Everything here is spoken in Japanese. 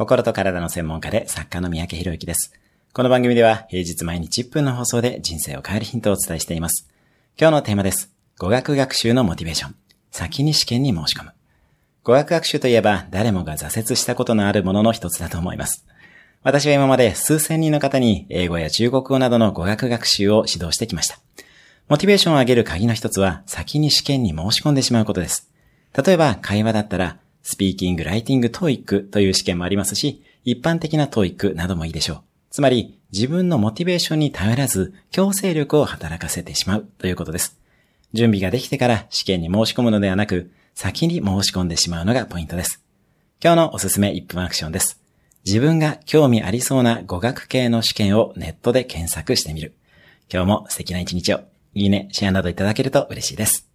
心と体の専門家で作家の三宅博之です。この番組では平日毎日1分の放送で人生を変えるヒントをお伝えしています。今日のテーマです。語学学習のモチベーション。先に試験に申し込む。語学学習といえば誰もが挫折したことのあるものの一つだと思います。私は今まで数千人の方に英語や中国語などの語学学習を指導してきました。モチベーションを上げる鍵の一つは先に試験に申し込んでしまうことです。例えば会話だったらスピーキング、ライティング、 TOEIC という試験もありますし、一般的な TOEIC などもいいでしょう。つまり、自分のモチベーションに頼らず、強制力を働かせてしまうということです。準備ができてから試験に申し込むのではなく、先に申し込んでしまうのがポイントです。今日のおすすめ1分アクションです。自分が興味ありそうな語学系の試験をネットで検索してみる。今日も素敵な一日を。いいね、シェアなどいただけると嬉しいです。